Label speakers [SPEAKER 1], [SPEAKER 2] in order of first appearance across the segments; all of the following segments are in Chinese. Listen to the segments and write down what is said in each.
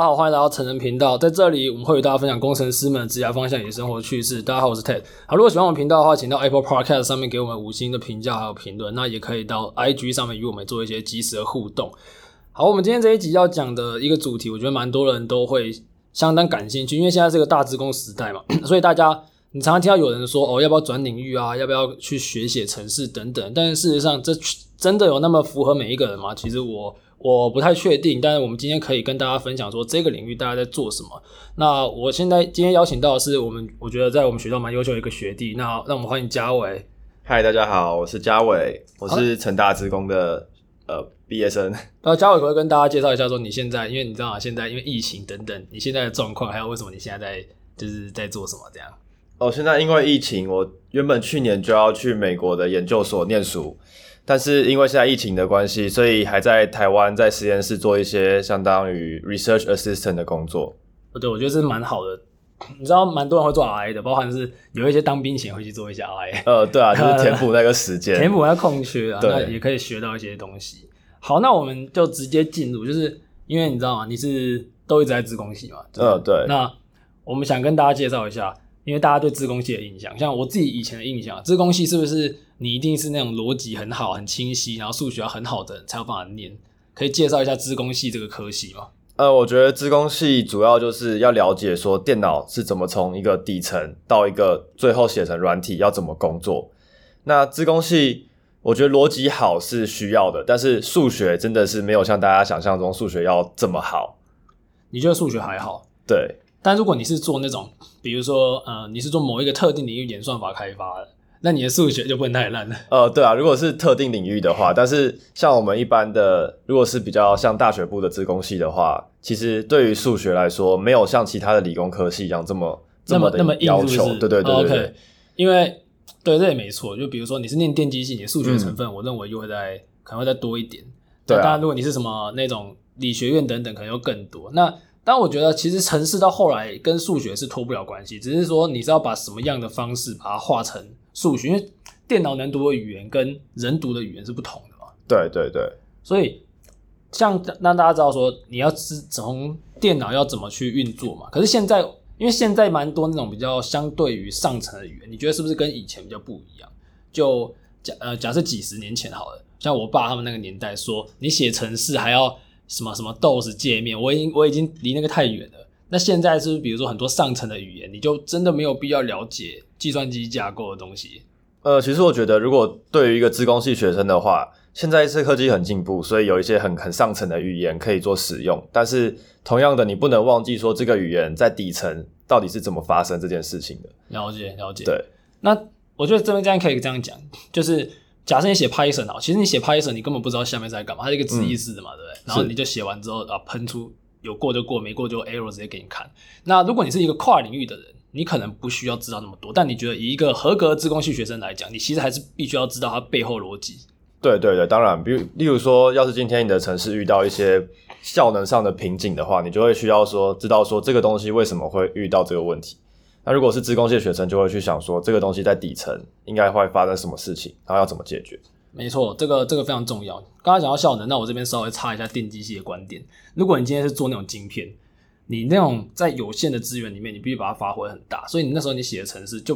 [SPEAKER 1] 家好，欢迎来到成人频道。在这里，我们会与大家分享工程师们的职业方向与生活趣事。大家好，我是 Ted。好，如果喜欢我们频道的话，请到 Apple Podcast 上面给我们五星的评价还有评论。那也可以到 IG 上面与我们做一些即时的互动。好，我们今天这一集要讲的一个主题，我觉得蛮多人都会相当感兴趣，因为现在是个大资工时代嘛，所以大家你常常听到有人说哦，要不要转领域啊？要不要去学写程式等等？但是事实上，这真的有那么符合每一个人吗？其实我。我不太确定，但是我们今天可以跟大家分享说这个领域大家在做什么。那我现在今天邀请到的是我们，我觉得在我们学校蛮优秀的一个学弟。那让我们欢迎嘉伟。
[SPEAKER 2] 嗨，大家好，我是嘉伟，我是成大职工的、啊、呃毕业生。
[SPEAKER 1] 那嘉伟可不可以跟大家介绍一下说你现在，因为你知道吗？现在因为疫情等等，你现在的状况，还有为什么你现在在就是在做什么这样？
[SPEAKER 2] 哦，现在因为疫情，我原本去年就要去美国的研究所念书。但是因为现在疫情的关系，所以还在台湾在实验室做一些相当于 research assistant 的工作。
[SPEAKER 1] 对，我觉得是蛮好的。你知道，蛮多人会做 RI 的，包含是有一些当兵前会去做一些 RI。
[SPEAKER 2] 呃，对啊，就是填补那个时间，
[SPEAKER 1] 填补那空缺啊，那也可以学到一些东西。好，那我们就直接进入，就是因为你知道吗？你是都一直在资工系嘛？
[SPEAKER 2] 呃，对。
[SPEAKER 1] 那我们想跟大家介绍一下。因为大家对自工系的印象，像我自己以前的印象，自工系是不是你一定是那种逻辑很好、很清晰，然后数学要很好的人才有办法念？可以介绍一下自工系这个科系吗？
[SPEAKER 2] 呃，我觉得自工系主要就是要了解说电脑是怎么从一个底层到一个最后写成软体要怎么工作。那自工系我觉得逻辑好是需要的，但是数学真的是没有像大家想象中数学要这么好。
[SPEAKER 1] 你觉得数学还好？
[SPEAKER 2] 对。
[SPEAKER 1] 但如果你是做那种，比如说，呃，你是做某一个特定领域演算法开发的，那你的数学就不能太烂了。
[SPEAKER 2] 呃，对啊，如果是特定领域的话，但是像我们一般的，如果是比较像大学部的资工系的话，其实对于数学来说，没有像其他的理工科系一样这么这么的要求。那么硬是不是？对对对对，对。
[SPEAKER 1] OK，因为对，这也没错。就比如说你是念电机系，你的数学成分，我认为又会在、嗯、可能会再多一点。对、啊，当然如果你是什么那种理学院等等，可能又更多。那但我觉得，其实程式到后来跟数学是脱不了关系，只是说你是要把什么样的方式把它化成数学，因为电脑能读的语言跟人读的语言是不同的嘛。
[SPEAKER 2] 对对对。
[SPEAKER 1] 所以，像让大家知道说，你要知从电脑要怎么去运作嘛。可是现在，因为现在蛮多那种比较相对于上层的语言，你觉得是不是跟以前比较不一样？就假呃假设几十年前好了，像我爸他们那个年代说，你写程式还要。什么什么 DOS 界面，我已经我已经离那个太远了。那现在是不是比如说很多上层的语言，你就真的没有必要了解计算机架构的东西？
[SPEAKER 2] 呃，其实我觉得，如果对于一个资工系学生的话，现在是科技很进步，所以有一些很很上层的语言可以做使用。但是同样的，你不能忘记说这个语言在底层到底是怎么发生这件事情的。
[SPEAKER 1] 了解了解。
[SPEAKER 2] 对，
[SPEAKER 1] 那我觉得这边这样可以这样讲，就是。假设你写 Python 啊，其实你写 Python，你根本不知道下面在干嘛，它是一个直译式的嘛，嗯、对不对？然后你就写完之后啊，喷出有过就过，没过就 error 直接给你看。那如果你是一个跨领域的人，你可能不需要知道那么多，但你觉得以一个合格的资工系学生来讲，你其实还是必须要知道它背后逻辑。
[SPEAKER 2] 对对对，当然，比如例如说，要是今天你的城市遇到一些效能上的瓶颈的话，你就会需要说知道说这个东西为什么会遇到这个问题。那如果是资工系的学生，就会去想说这个东西在底层应该会发生什么事情，然后要怎么解决。
[SPEAKER 1] 没错，这个这个非常重要。刚刚讲到效能，那我这边稍微插一下电机系的观点。如果你今天是做那种晶片，你那种在有限的资源里面，你必须把它发挥很大。所以你那时候你写的程式，就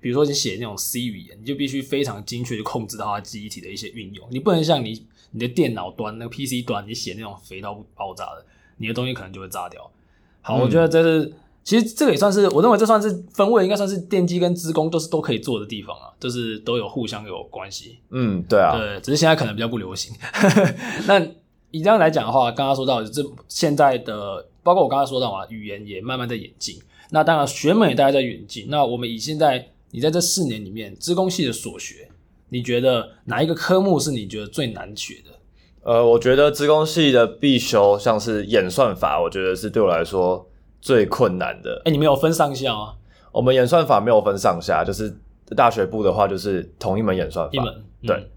[SPEAKER 1] 比如说你写那种 C 语言，你就必须非常精确去控制到它记忆体的一些运用。你不能像你你的电脑端那个 PC 端，你写那种肥到爆炸的，你的东西可能就会炸掉。好，我觉得这是。其实这个也算是，我认为这算是分位，应该算是电机跟资工都是都可以做的地方啊，就是都有互相有关系。
[SPEAKER 2] 嗯，对啊，
[SPEAKER 1] 对，只是现在可能比较不流行。那以这样来讲的话，刚刚说到这现在的，包括我刚刚说到啊，语言也慢慢在演进。那当然学门也大概在演进。那我们以现在你在这四年里面，资工系的所学，你觉得哪一个科目是你觉得最难学的？
[SPEAKER 2] 呃，我觉得资工系的必修像是演算法，我觉得是对我来说。最困难的，
[SPEAKER 1] 哎、欸，你们有分上下吗？
[SPEAKER 2] 我们演算法没有分上下，就是大学部的话，就是同一门演算法，
[SPEAKER 1] 一门、嗯、对。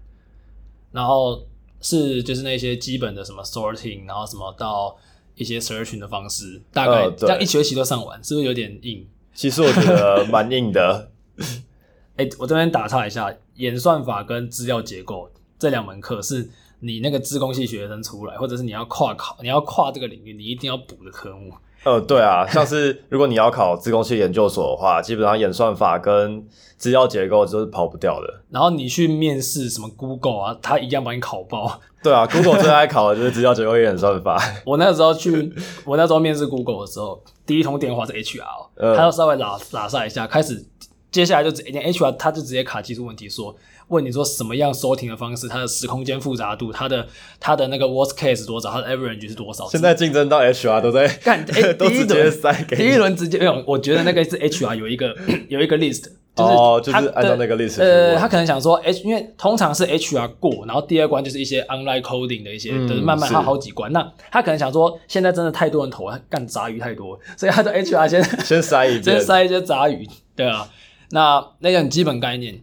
[SPEAKER 1] 然后是就是那些基本的什么 sorting，然后什么到一些 searching 的方式，大概这样一学期都上完，是不是有点硬？
[SPEAKER 2] 其实我觉得蛮硬的。
[SPEAKER 1] 哎、欸，我这边打岔一下，演算法跟资料结构这两门课是你那个自工系学生出来，或者是你要跨考，你要跨这个领域，你一定要补的科目。
[SPEAKER 2] 呃，对啊，像是如果你要考自工系研究所的话，基本上演算法跟资料结构就是跑不掉的。
[SPEAKER 1] 然后你去面试什么 Google 啊，他一样把你考爆。
[SPEAKER 2] 对啊，Google 最爱考的就是资料结构跟演算法。
[SPEAKER 1] 我那个时候去，我那时候面试 Google 的时候，第一通电话是 HR，他要稍微拉拉萨一下，开始接下来就直接 HR 他就直接卡技术问题说。问你说什么样 sorting 的方式，它的时空间复杂度，它的它的那个 worst case 多少，它的 average 是多少？
[SPEAKER 2] 现在竞争到 HR 都在干，欸、都直接塞给你。
[SPEAKER 1] 第一轮直接没有，我觉得那个是 HR 有一个有一个 list，就是
[SPEAKER 2] 哦，就是按照那个 list。
[SPEAKER 1] 呃，他可能想说 H，因为通常是 HR 过，然后第二关就是一些 online coding 的一些，嗯、就是慢慢他好几关。那他可能想说，现在真的太多人投了，干杂鱼太多，所以他的 HR 先
[SPEAKER 2] 先塞一
[SPEAKER 1] 先塞一些杂鱼，对啊。那那个很基本概念，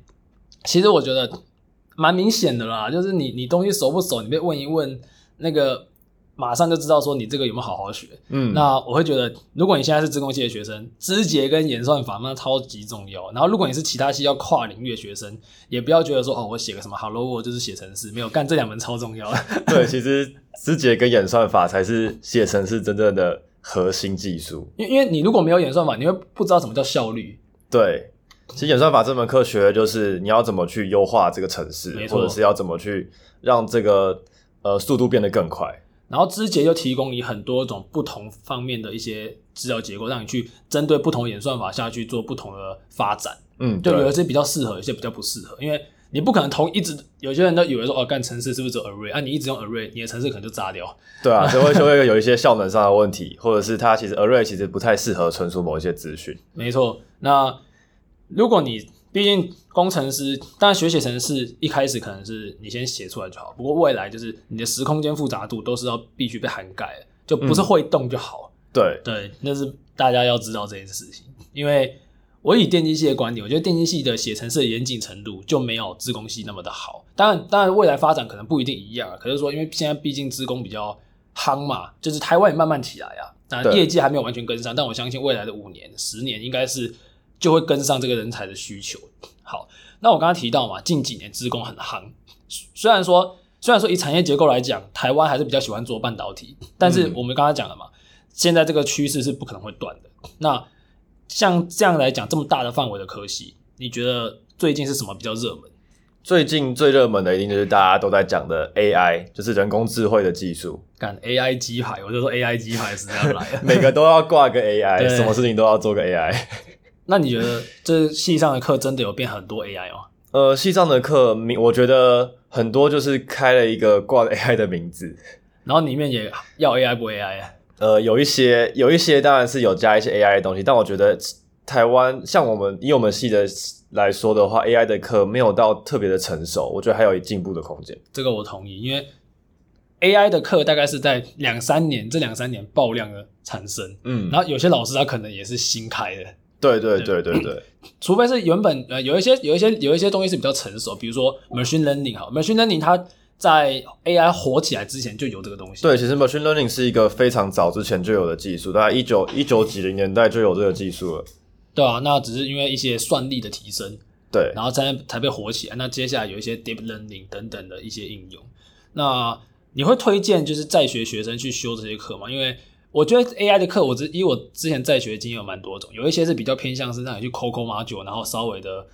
[SPEAKER 1] 其实我觉得。蛮明显的啦，就是你你东西熟不熟，你被问一问，那个马上就知道说你这个有没有好好学。嗯，那我会觉得，如果你现在是资工系的学生，资节跟演算法那超级重要。然后如果你是其他系要跨领域的学生，也不要觉得说哦，我写个什么 Hello World 就是写程式，没有干这两门超重要。
[SPEAKER 2] 对，其实资节跟演算法才是写程式真正的核心技术。
[SPEAKER 1] 因因为你如果没有演算法，你会不知道什么叫效率。
[SPEAKER 2] 对。其实演算法这门课学的就是你要怎么去优化这个程式，或者是要怎么去让这个呃速度变得更快。
[SPEAKER 1] 然后枝节就提供你很多种不同方面的一些资料结构，让你去针对不同演算法下去做不同的发展。嗯，就有一些比较适合，有些比较不适合，因为你不可能同一直有些人都以为说哦，干程式是不是只有 array？啊，你一直用 array，你的程式可能就炸掉。
[SPEAKER 2] 对啊，就会就会有一些效能上的问题，或者是它其实 array 其实不太适合存储某一些资讯。
[SPEAKER 1] 没错，那。如果你毕竟工程师，当然学写程式一开始可能是你先写出来就好。不过未来就是你的时空间复杂度都是要必须被涵盖的，就不是会动就好。
[SPEAKER 2] 嗯、对
[SPEAKER 1] 对，那是大家要知道这件事情。因为我以电机系的观点，我觉得电机系的写程式的严谨程度就没有资工系那么的好。当然，当然未来发展可能不一定一样。可是说，因为现在毕竟资工比较夯嘛，就是台湾也慢慢起来啊，那业绩还没有完全跟上。但我相信未来的五年、十年应该是。就会跟上这个人才的需求。好，那我刚刚提到嘛，近几年资工很夯。虽然说，虽然说以产业结构来讲，台湾还是比较喜欢做半导体，但是我们刚刚讲了嘛，现在这个趋势是不可能会断的。那像这样来讲，这么大的范围的科系，你觉得最近是什么比较热门？
[SPEAKER 2] 最近最热门的一定就是大家都在讲的 AI，就是人工智慧的技术。
[SPEAKER 1] 干 AI 鸡排，我就说 AI 鸡排是这样来的，
[SPEAKER 2] 每个都要挂个 AI，什么事情都要做个 AI。
[SPEAKER 1] 那你觉得这系上的课真的有变很多 AI 吗？
[SPEAKER 2] 呃，系上的课名，我觉得很多就是开了一个挂 AI 的名字，
[SPEAKER 1] 然后里面也要 AI 不 AI 啊？
[SPEAKER 2] 呃，有一些有一些当然是有加一些 AI 的东西，但我觉得台湾像我们以我们系的来说的话，AI 的课没有到特别的成熟，我觉得还有进步的空间。
[SPEAKER 1] 这个我同意，因为 AI 的课大概是在两三年这两三年爆量的产生，嗯，然后有些老师他可能也是新开的。
[SPEAKER 2] 对对对对对，
[SPEAKER 1] 除非是原本呃有一些有一些有一些东西是比较成熟，比如说 machine learning 哈，machine learning 它在 AI 火起来之前就有这个东西。
[SPEAKER 2] 对，其实 machine learning 是一个非常早之前就有的技术，大概一九一九几零年代就有这个技术了。
[SPEAKER 1] 对啊，那只是因为一些算力的提升，
[SPEAKER 2] 对，
[SPEAKER 1] 然后才才被火起来。那接下来有一些 deep learning 等等的一些应用。那你会推荐就是在学学生去修这些课吗？因为我觉得 AI 的课，我之以我之前在学的经验有蛮多种，有一些是比较偏向是让你去抠抠 module，然后稍微的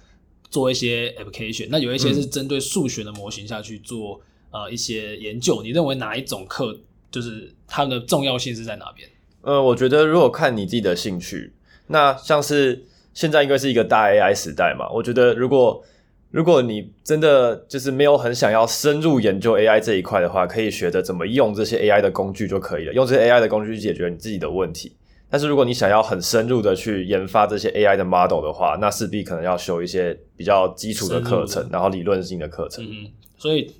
[SPEAKER 1] 做一些 application。那有一些是针对数学的模型下去做呃一些研究。你认为哪一种课就是它的重要性是在哪边？
[SPEAKER 2] 呃，我觉得如果看你自己的兴趣，那像是现在应该是一个大 AI 时代嘛，我觉得如果如果你真的就是没有很想要深入研究 AI 这一块的话，可以学着怎么用这些 AI 的工具就可以了，用这些 AI 的工具去解决你自己的问题。但是如果你想要很深入的去研发这些 AI 的 model 的话，那势必可能要修一些比较基础的课程，然后理论性的课程。
[SPEAKER 1] 嗯，所以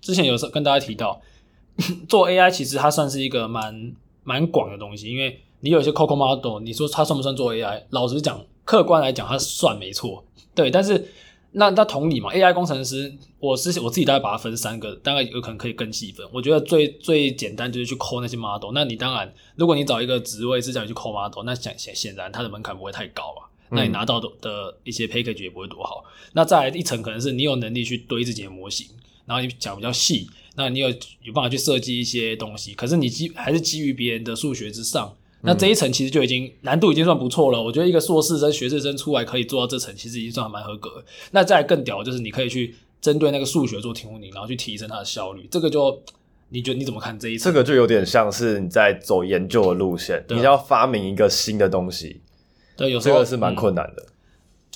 [SPEAKER 1] 之前有时候跟大家提到，做 AI 其实它算是一个蛮蛮广的东西，因为你有一些 COCO model，你说它算不算做 AI？老实讲，客观来讲，它算没错，对，但是。那那同理嘛，AI 工程师，我是我自己大概把它分三个，大概有可能可以更细分。我觉得最最简单就是去抠那些 model。那你当然，如果你找一个职位是叫你去抠 model，那显显显然它的门槛不会太高啊。那你拿到的的一些 package 也不会多好。那再来一层，可能是你有能力去堆自己的模型，然后你讲比较细，那你有有办法去设计一些东西，可是你基还是基于别人的数学之上，那这一层其实就已经难度已经算不错了。我觉得一个硕士生、学士生出来可以做到这层，其实已经算还蛮合格。那再更屌就是你可以去针对那个数学做题目，你然后去提升它的效率，这个就。你觉得你怎么看这一次？
[SPEAKER 2] 这个就有点像是你在走研究的路线，你要发明一个新的东西，
[SPEAKER 1] 对，有时候
[SPEAKER 2] 这个是蛮困难的。
[SPEAKER 1] 嗯，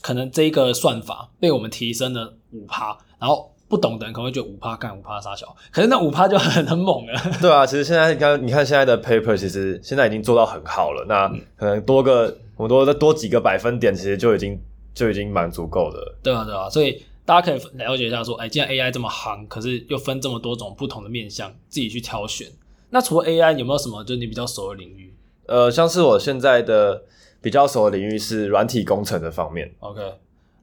[SPEAKER 1] 可能这个算法被我们提升了五趴，然后不懂的人可能会觉得五趴干五趴杀小，可是那五趴就很很猛了。
[SPEAKER 2] 对啊，其实现在你看，你看现在的 paper，其实现在已经做到很好了。那可能多个，我们多再多几个百分点，其实就已经就已经蛮足够的。
[SPEAKER 1] 对啊，对啊，所以。大家可以了解一下，说，哎，既然 AI 这么行，可是又分这么多种不同的面向，自己去挑选。那除了 AI，有没有什么就是你比较熟的领域？
[SPEAKER 2] 呃，像是我现在的比较熟的领域是软体工程的方面。
[SPEAKER 1] OK，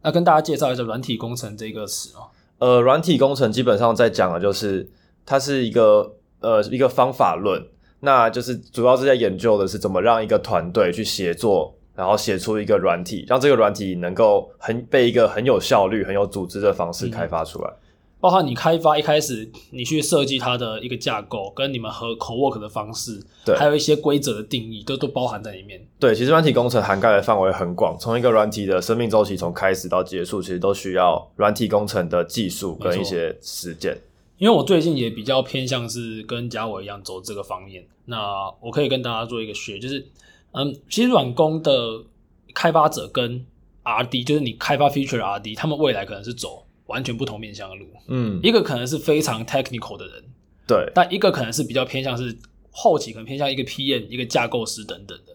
[SPEAKER 1] 那跟大家介绍一下软体工程这个词哦。
[SPEAKER 2] 呃，软体工程基本上在讲的就是它是一个呃一个方法论，那就是主要是在研究的是怎么让一个团队去协作。然后写出一个软体，让这个软体能够很被一个很有效率、很有组织的方式开发出来。嗯，
[SPEAKER 1] 包括你开发一开始你去设计它的一个架构，跟你们和 co-work 的方式，对，还有一些规则的定义，都都包含在里面。
[SPEAKER 2] 对，其实软体工程涵盖的范围很广，从一个软体的生命周期从开始到结束，其实都需要软体工程的技术跟一些实践。
[SPEAKER 1] 因为我最近也比较偏向是跟嘉伟一样走这个方面，那我可以跟大家做一个学，就是。嗯，其实软工的开发者跟 RD，就是你开发 feature 的 RD，他们未来可能是走完全不同面向的路。嗯，一个可能是非常 technical 的人，
[SPEAKER 2] 对，
[SPEAKER 1] 但一个可能是比较偏向是后期，可能偏向一个 PM、一个架构师等等的。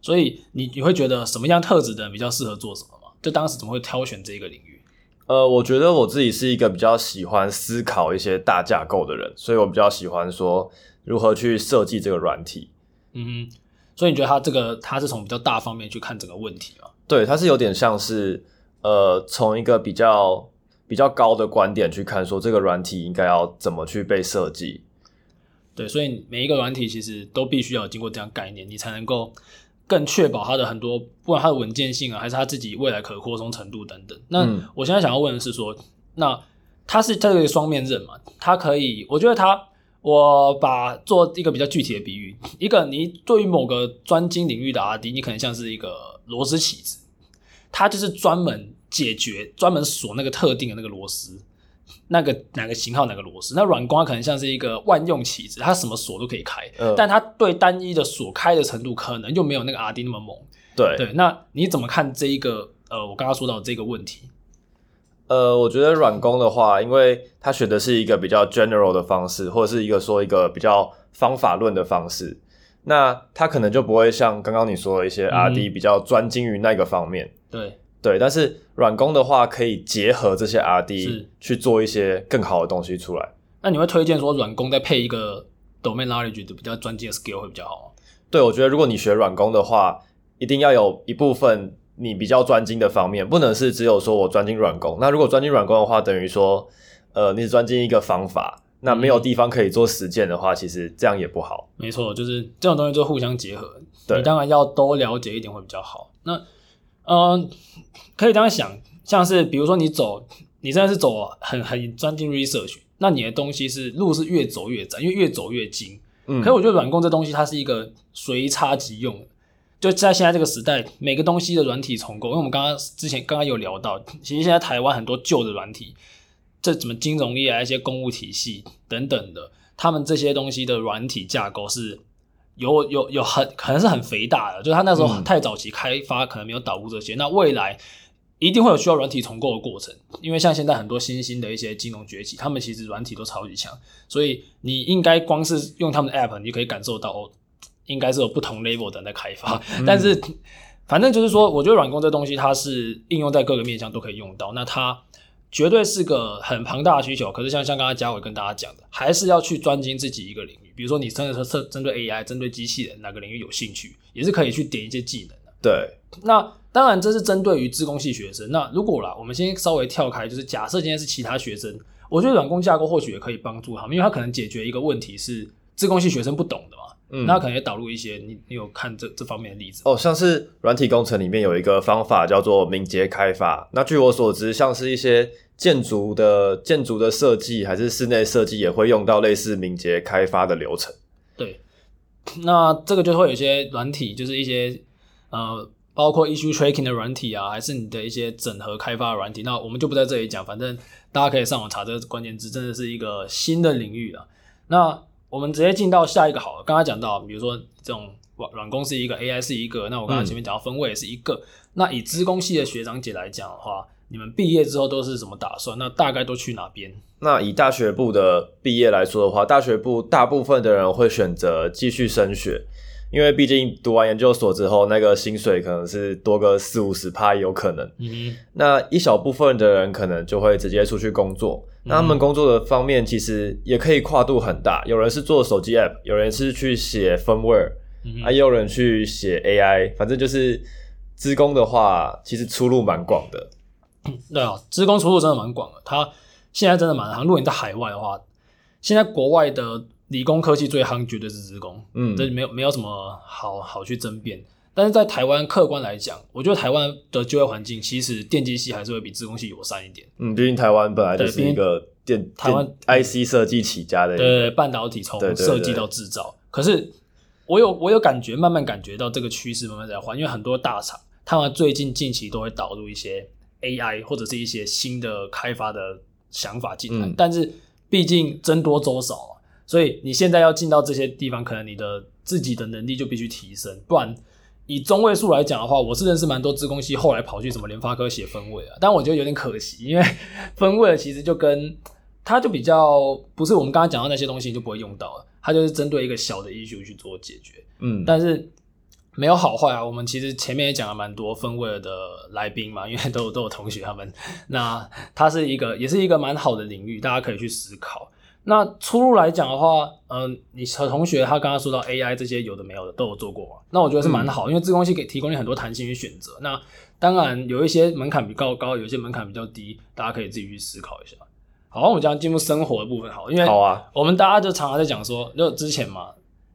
[SPEAKER 1] 所以你你会觉得什么样特质的人比较适合做什么吗？就当时怎么会挑选这个领域？
[SPEAKER 2] 呃，我觉得我自己是一个比较喜欢思考一些大架构的人，所以我比较喜欢说如何去设计这个软体。
[SPEAKER 1] 嗯哼。所以你觉得他这个他是从比较大方面去看整个问题吗？
[SPEAKER 2] 对，他是有点像是呃，从一个比较比较高的观点去看，说这个软体应该要怎么去被设计。
[SPEAKER 1] 对，所以每一个软体其实都必须要经过这样概念，你才能够更确保它的很多，不管它的稳健性啊，还是它自己未来可扩充程度等等。那我现在想要问的是说，那它是这个双面刃嘛？它可以，我觉得它。我把做一个比较具体的比喻，一个你对于某个专精领域的阿迪你可能像是一个螺丝起子，它就是专门解决、专门锁那个特定的那个螺丝，那个哪个型号哪个螺丝。那软工可能像是一个万用起子，它什么锁都可以开，呃、但它对单一的锁开的程度可能就没有那个 RD 那么猛。
[SPEAKER 2] 对
[SPEAKER 1] 对，那你怎么看这一个呃，我刚刚说到的这个问题？
[SPEAKER 2] 呃，我觉得软工的话，因为他选的是一个比较 general 的方式，或者是一个说一个比较方法论的方式，那他可能就不会像刚刚你说的一些 RD 比较专精于那个方面。
[SPEAKER 1] 嗯、对
[SPEAKER 2] 对，但是软工的话，可以结合这些 RD 去做一些更好的东西出来。
[SPEAKER 1] 那你会推荐说软工再配一个 domain knowledge 的比较专精的 skill 会比较好吗？
[SPEAKER 2] 对，我觉得如果你学软工的话，一定要有一部分。你比较专精的方面，不能是只有说我专精软工。那如果专精软工的话，等于说，呃，你只专精一个方法，那没有地方可以做实践的话，嗯、其实这样也不好。
[SPEAKER 1] 没错，就是这种东西就互相结合。对，你当然要多了解一点会比较好。那，嗯、呃，可以这样想，像是比如说你走，你现在是走很很专精 research，那你的东西是路是越走越窄，因为越走越精。嗯，可是我觉得软工这东西它是一个随插即用。就在现在这个时代，每个东西的软体重构，因为我们刚刚之前刚刚有聊到，其实现在台湾很多旧的软体，这怎么金融业啊、一些公务体系等等的，他们这些东西的软体架构是有有有很可能是很肥大的，就是他那时候太早期开发，可能没有导入这些，嗯、那未来一定会有需要软体重构的过程，因为像现在很多新兴的一些金融崛起，他们其实软体都超级强，所以你应该光是用他们的 app，你就可以感受到哦。应该是有不同 level 的在开发，嗯、但是反正就是说，我觉得软工这东西它是应用在各个面向都可以用到，那它绝对是个很庞大的需求。可是像像刚才嘉伟跟大家讲的，还是要去专精自己一个领域，比如说你真的是针针对 AI、针对机器人哪个领域有兴趣，也是可以去点一些技能的。
[SPEAKER 2] 对，
[SPEAKER 1] 那当然这是针对于自工系学生。那如果啦，我们先稍微跳开，就是假设今天是其他学生，我觉得软工架构或许也可以帮助他们，因为他可能解决一个问题是自工系学生不懂的嘛。嗯，那可能也导入一些你你有看这这方面的例子
[SPEAKER 2] 哦，像是软体工程里面有一个方法叫做敏捷开发。那据我所知，像是一些建筑的建筑的设计还是室内设计也会用到类似敏捷开发的流程。
[SPEAKER 1] 对，那这个就会有一些软体，就是一些呃。包括 issue tracking 的软体啊，还是你的一些整合开发的软体，那我们就不在这里讲，反正大家可以上网查这个关键字，真的是一个新的领域了。那我们直接进到下一个好了。刚才讲到，比如说这种软软工是一个，AI 是一个，那我刚才前面讲到分位也是一个。嗯、那以资工系的学长姐来讲的话，你们毕业之后都是什么打算？那大概都去哪边？
[SPEAKER 2] 那以大学部的毕业来说的话，大学部大部分的人会选择继续升学。因为毕竟读完研究所之后，那个薪水可能是多个四五十趴有可能。那一小部分的人可能就会直接出去工作。嗯、那他们工作的方面其实也可以跨度很大，有人是做手机 App，有人是去写 firmware，嗯、啊，也有人去写 AI。反正就是资工的话，其实出路蛮广的。
[SPEAKER 1] 对啊，资工出路真的蛮广的。他现在真的蛮行。如果你在海外的话，现在国外的。理工科技最夯绝对是资工，嗯，这没有没有什么好好去争辩。但是在台湾客观来讲，我觉得台湾的就业环境其实电机系还是会比自工系友善一点。
[SPEAKER 2] 嗯，毕竟台湾本来就是一个电台湾 IC 设计起家的，
[SPEAKER 1] 对半导体从设计到制造。可是我有我有感觉，慢慢感觉到这个趋势慢慢在换，因为很多大厂他们最近近期都会导入一些 AI 或者是一些新的开发的想法进来，嗯、但是毕竟僧多粥少。所以你现在要进到这些地方，可能你的自己的能力就必须提升，不然以中位数来讲的话，我是认识蛮多资工系后来跑去什么联发科写分位啊，但我觉得有点可惜，因为 分位其实就跟它就比较不是我们刚刚讲到那些东西就不会用到了，它就是针对一个小的 issue 去做解决，嗯，但是没有好坏啊，我们其实前面也讲了蛮多分位的来宾嘛，因为都有都有同学他们，那它是一个也是一个蛮好的领域，大家可以去思考。那出路来讲的话，嗯、呃，你和同学他刚刚说到 AI 这些有的没有的都有做过嘛？那我觉得是蛮好，嗯、因为资工系给提供你很多弹性与选择。那当然有一些门槛比较高，有一些门槛比较低，大家可以自己去思考一下。好，我们将进入生活的部分，好，因为好啊，我们大家就常常在讲说，就之前嘛，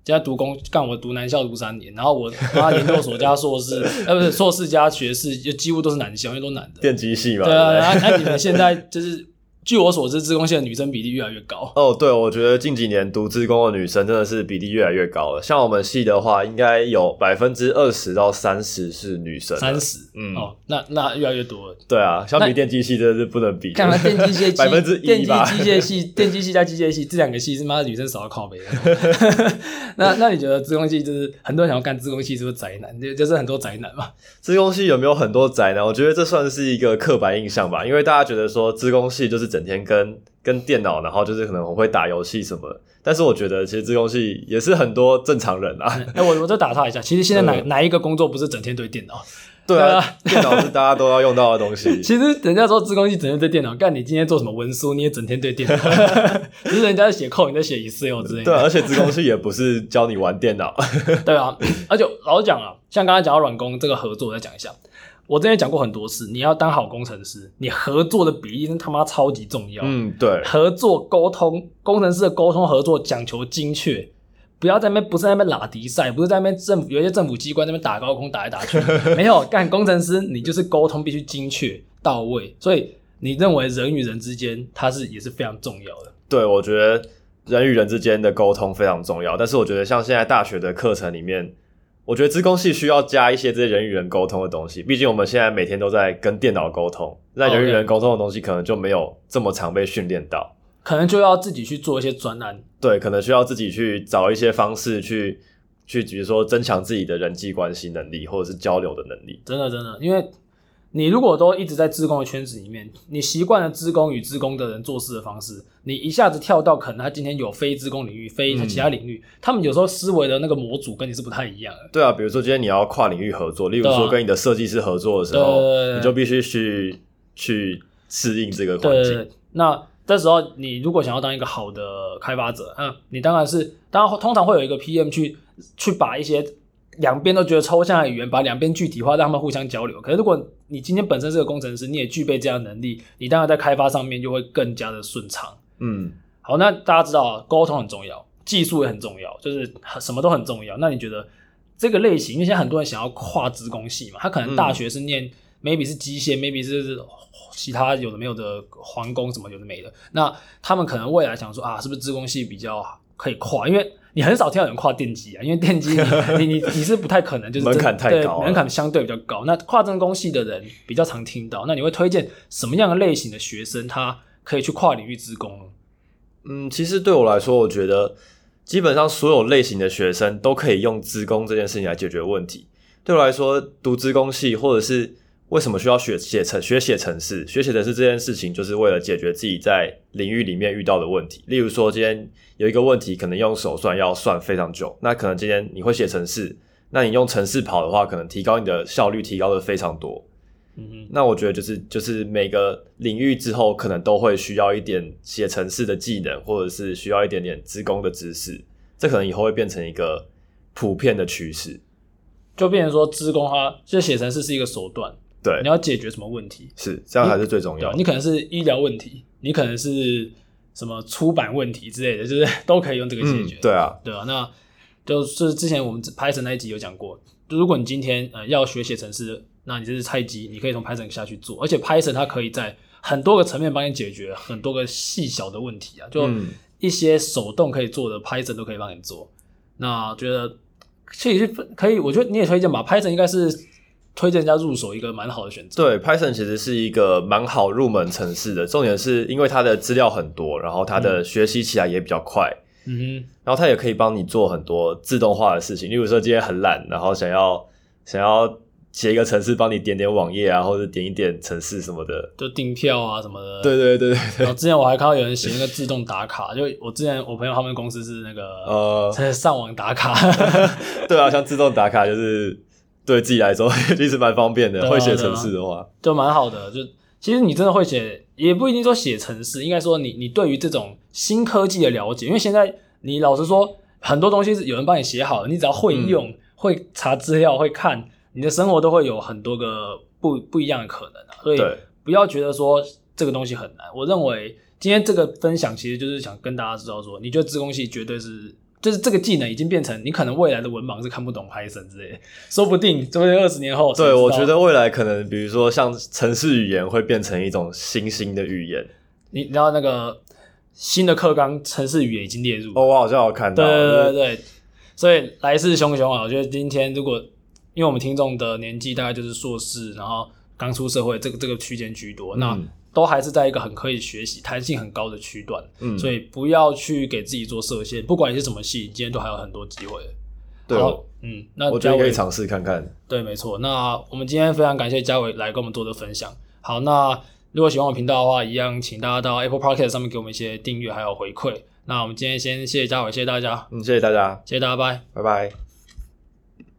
[SPEAKER 1] 现在读工干我读男校读三年，然后我妈研究所加硕士，呃，不是硕士加学士，就几乎都是男校，因为都男的。
[SPEAKER 2] 电机系嘛。
[SPEAKER 1] 对啊，那那你们现在就是。据我所知，自贡系的女生比例越来越高。
[SPEAKER 2] 哦，对，我觉得近几年读自贡的女生真的是比例越来越高了。像我们系的话，应该有百分之二十到三十是女生。
[SPEAKER 1] 三十，嗯，哦，那那越来越多了。
[SPEAKER 2] 对啊，相比电机系真的是不能比。
[SPEAKER 1] 看来电机系
[SPEAKER 2] 百分之一吧。
[SPEAKER 1] 电机机械系、电机系加机械系这两个系是妈的女生少到靠北的。那那你觉得自贡系就是很多人想要干自贡系是不是宅男？就就是很多宅男嘛？
[SPEAKER 2] 自贡系有没有很多宅男？我觉得这算是一个刻板印象吧，因为大家觉得说自贡系就是整天跟跟电脑，然后就是可能我会打游戏什么，但是我觉得其实自工系也是很多正常人啊。
[SPEAKER 1] 哎、欸，我我再打他一下，其实现在哪、嗯、哪一个工作不是整天对电脑？
[SPEAKER 2] 对啊，电脑是大家都要用到的东西。
[SPEAKER 1] 其实人家说自工系整天对电脑，干你今天做什么文书，你也整天对电脑。只是人家在写 code，你在写 Excel 之类的。
[SPEAKER 2] 对，而且自工系也不是教你玩电脑。
[SPEAKER 1] 对啊，而且老实讲啊，像刚才讲到软工这个合作，我再讲一下。我之前讲过很多次，你要当好工程师，你合作的比例真他妈超级重要。
[SPEAKER 2] 嗯，对，
[SPEAKER 1] 合作沟通，工程师的沟通合作讲求精确，不要在那边不是在那边拉迪赛，不是在那边政府有一些政府机关在那边打高空打来打去，没有干工程师，你就是沟通必须精确到位。所以你认为人与人之间，它是也是非常重要的。
[SPEAKER 2] 对，我觉得人与人之间的沟通非常重要，但是我觉得像现在大学的课程里面。我觉得资工系需要加一些这些人与人沟通的东西，毕竟我们现在每天都在跟电脑沟通，那人与人沟通的东西可能就没有这么常被训练到，
[SPEAKER 1] 可能就要自己去做一些专案。
[SPEAKER 2] 对，可能需要自己去找一些方式去去，比如说增强自己的人际关系能力，或者是交流的能力。
[SPEAKER 1] 真的，真的，因为。你如果都一直在自工的圈子里面，你习惯了自工与自工的人做事的方式，你一下子跳到可能他今天有非自工领域、非其他领域，嗯、他们有时候思维的那个模组跟你是不太一样的。
[SPEAKER 2] 对啊，比如说今天你要跨领域合作，例如说跟你的设计师合作的时候，啊、你就必须去去适应这个环境。
[SPEAKER 1] 那这时候你如果想要当一个好的开发者，嗯，你当然是当然通常会有一个 PM 去去把一些。两边都觉得抽象的语言，把两边具体化，让他们互相交流。可是如果你今天本身是个工程师，你也具备这样的能力，你当然在开发上面就会更加的顺畅。嗯，好，那大家知道沟通很重要，技术也很重要，就是什么都很重要。那你觉得这个类型，因为现在很多人想要跨职工系嘛，他可能大学是念、嗯、maybe 是机械，maybe 是其他有的没有的环工什么有的没的，那他们可能未来想说啊，是不是职工系比较可以跨？因为你很少听到有人跨电机啊，因为电机你 你你你是不太可能，就是
[SPEAKER 2] 门槛太高，
[SPEAKER 1] 门槛相对比较高。那跨真工系的人比较常听到，那你会推荐什么样的类型的学生，他可以去跨领域资工呢？
[SPEAKER 2] 嗯，其实对我来说，我觉得基本上所有类型的学生都可以用资工这件事情来解决问题。对我来说，读资工系或者是为什么需要学写程学写程式，学写程式这件事情，就是为了解决自己在领域里面遇到的问题。例如说，今天有一个问题，可能用手算要算非常久，那可能今天你会写程式，那你用程式跑的话，可能提高你的效率，提高的非常多。嗯哼，那我觉得就是就是每个领域之后，可能都会需要一点写程式的技能，或者是需要一点点资工的知识，这可能以后会变成一个普遍的趋势，
[SPEAKER 1] 就变成说资工它就写程式是一个手段，
[SPEAKER 2] 对，
[SPEAKER 1] 你要解决什么问题，
[SPEAKER 2] 是这样才是最重要的。
[SPEAKER 1] 你可能是医疗问题，你可能是。什么出版问题之类的，就是都可以用这个解决。
[SPEAKER 2] 嗯、对啊，
[SPEAKER 1] 对啊。那就是之前我们 Python 那一集有讲过，如果你今天呃要学写程式，那你就是菜鸡，你可以从 Python 下去做，而且 Python 它可以在很多个层面帮你解决很多个细小的问题啊，就一些手动可以做的 Python 都可以帮你做。那觉得其实是可以，我觉得你也推荐吧，Python 应该是。推荐人家入手一个蛮好的选择。
[SPEAKER 2] 对，Python 其实是一个蛮好入门城市的。重点是因为它的资料很多，然后它的学习起来也比较快。嗯哼，然后它也可以帮你做很多自动化的事情。例如说今天很懒，然后想要想要写一个程式帮你点点网页啊，或者点一点程式什么的，
[SPEAKER 1] 就订票啊什么的。
[SPEAKER 2] 对对对对。
[SPEAKER 1] 然后之前我还看到有人写那个自动打卡，就我之前我朋友他们公司是那个呃在 上网打卡。
[SPEAKER 2] 对啊，像自动打卡就是。对自己来说 其实蛮方便的，啊、会写程式的话，
[SPEAKER 1] 啊、就蛮好的。就其实你真的会写，也不一定说写程式，应该说你你对于这种新科技的了解，因为现在你老实说，很多东西是有人帮你写好了，你只要会用、嗯、会查资料、会看，你的生活都会有很多个不不一样的可能啊。所以不要觉得说这个东西很难。我认为今天这个分享其实就是想跟大家知道说，你觉得自贡系绝对是。就是这个技能已经变成你可能未来的文盲是看不懂 Python 之类的，说不定这二十年后。
[SPEAKER 2] 对，我觉得未来可能比如说像城市语言会变成一种新兴的语言。
[SPEAKER 1] 你知道那个新的课纲城市语言已经列入。
[SPEAKER 2] 哦，我好像有看到。
[SPEAKER 1] 对对对对，所以来势汹汹啊！我觉得今天如果因为我们听众的年纪大概就是硕士，然后刚出社会，这个这个区间居多，嗯、那。都还是在一个很可以学习、弹性很高的区段，嗯，所以不要去给自己做设限。不管你是什么系，今天都还有很多机会。
[SPEAKER 2] 对，嗯，那我觉得可以尝试看看。
[SPEAKER 1] 对，没错。那我们今天非常感谢嘉伟来跟我们做的分享。好，那如果喜欢我频道的话，一样请大家到 Apple Podcast 上面给我们一些订阅还有回馈。那我们今天先谢谢嘉伟，谢谢大家。
[SPEAKER 2] 嗯，谢谢大家，
[SPEAKER 1] 谢谢大家，拜
[SPEAKER 2] 拜拜。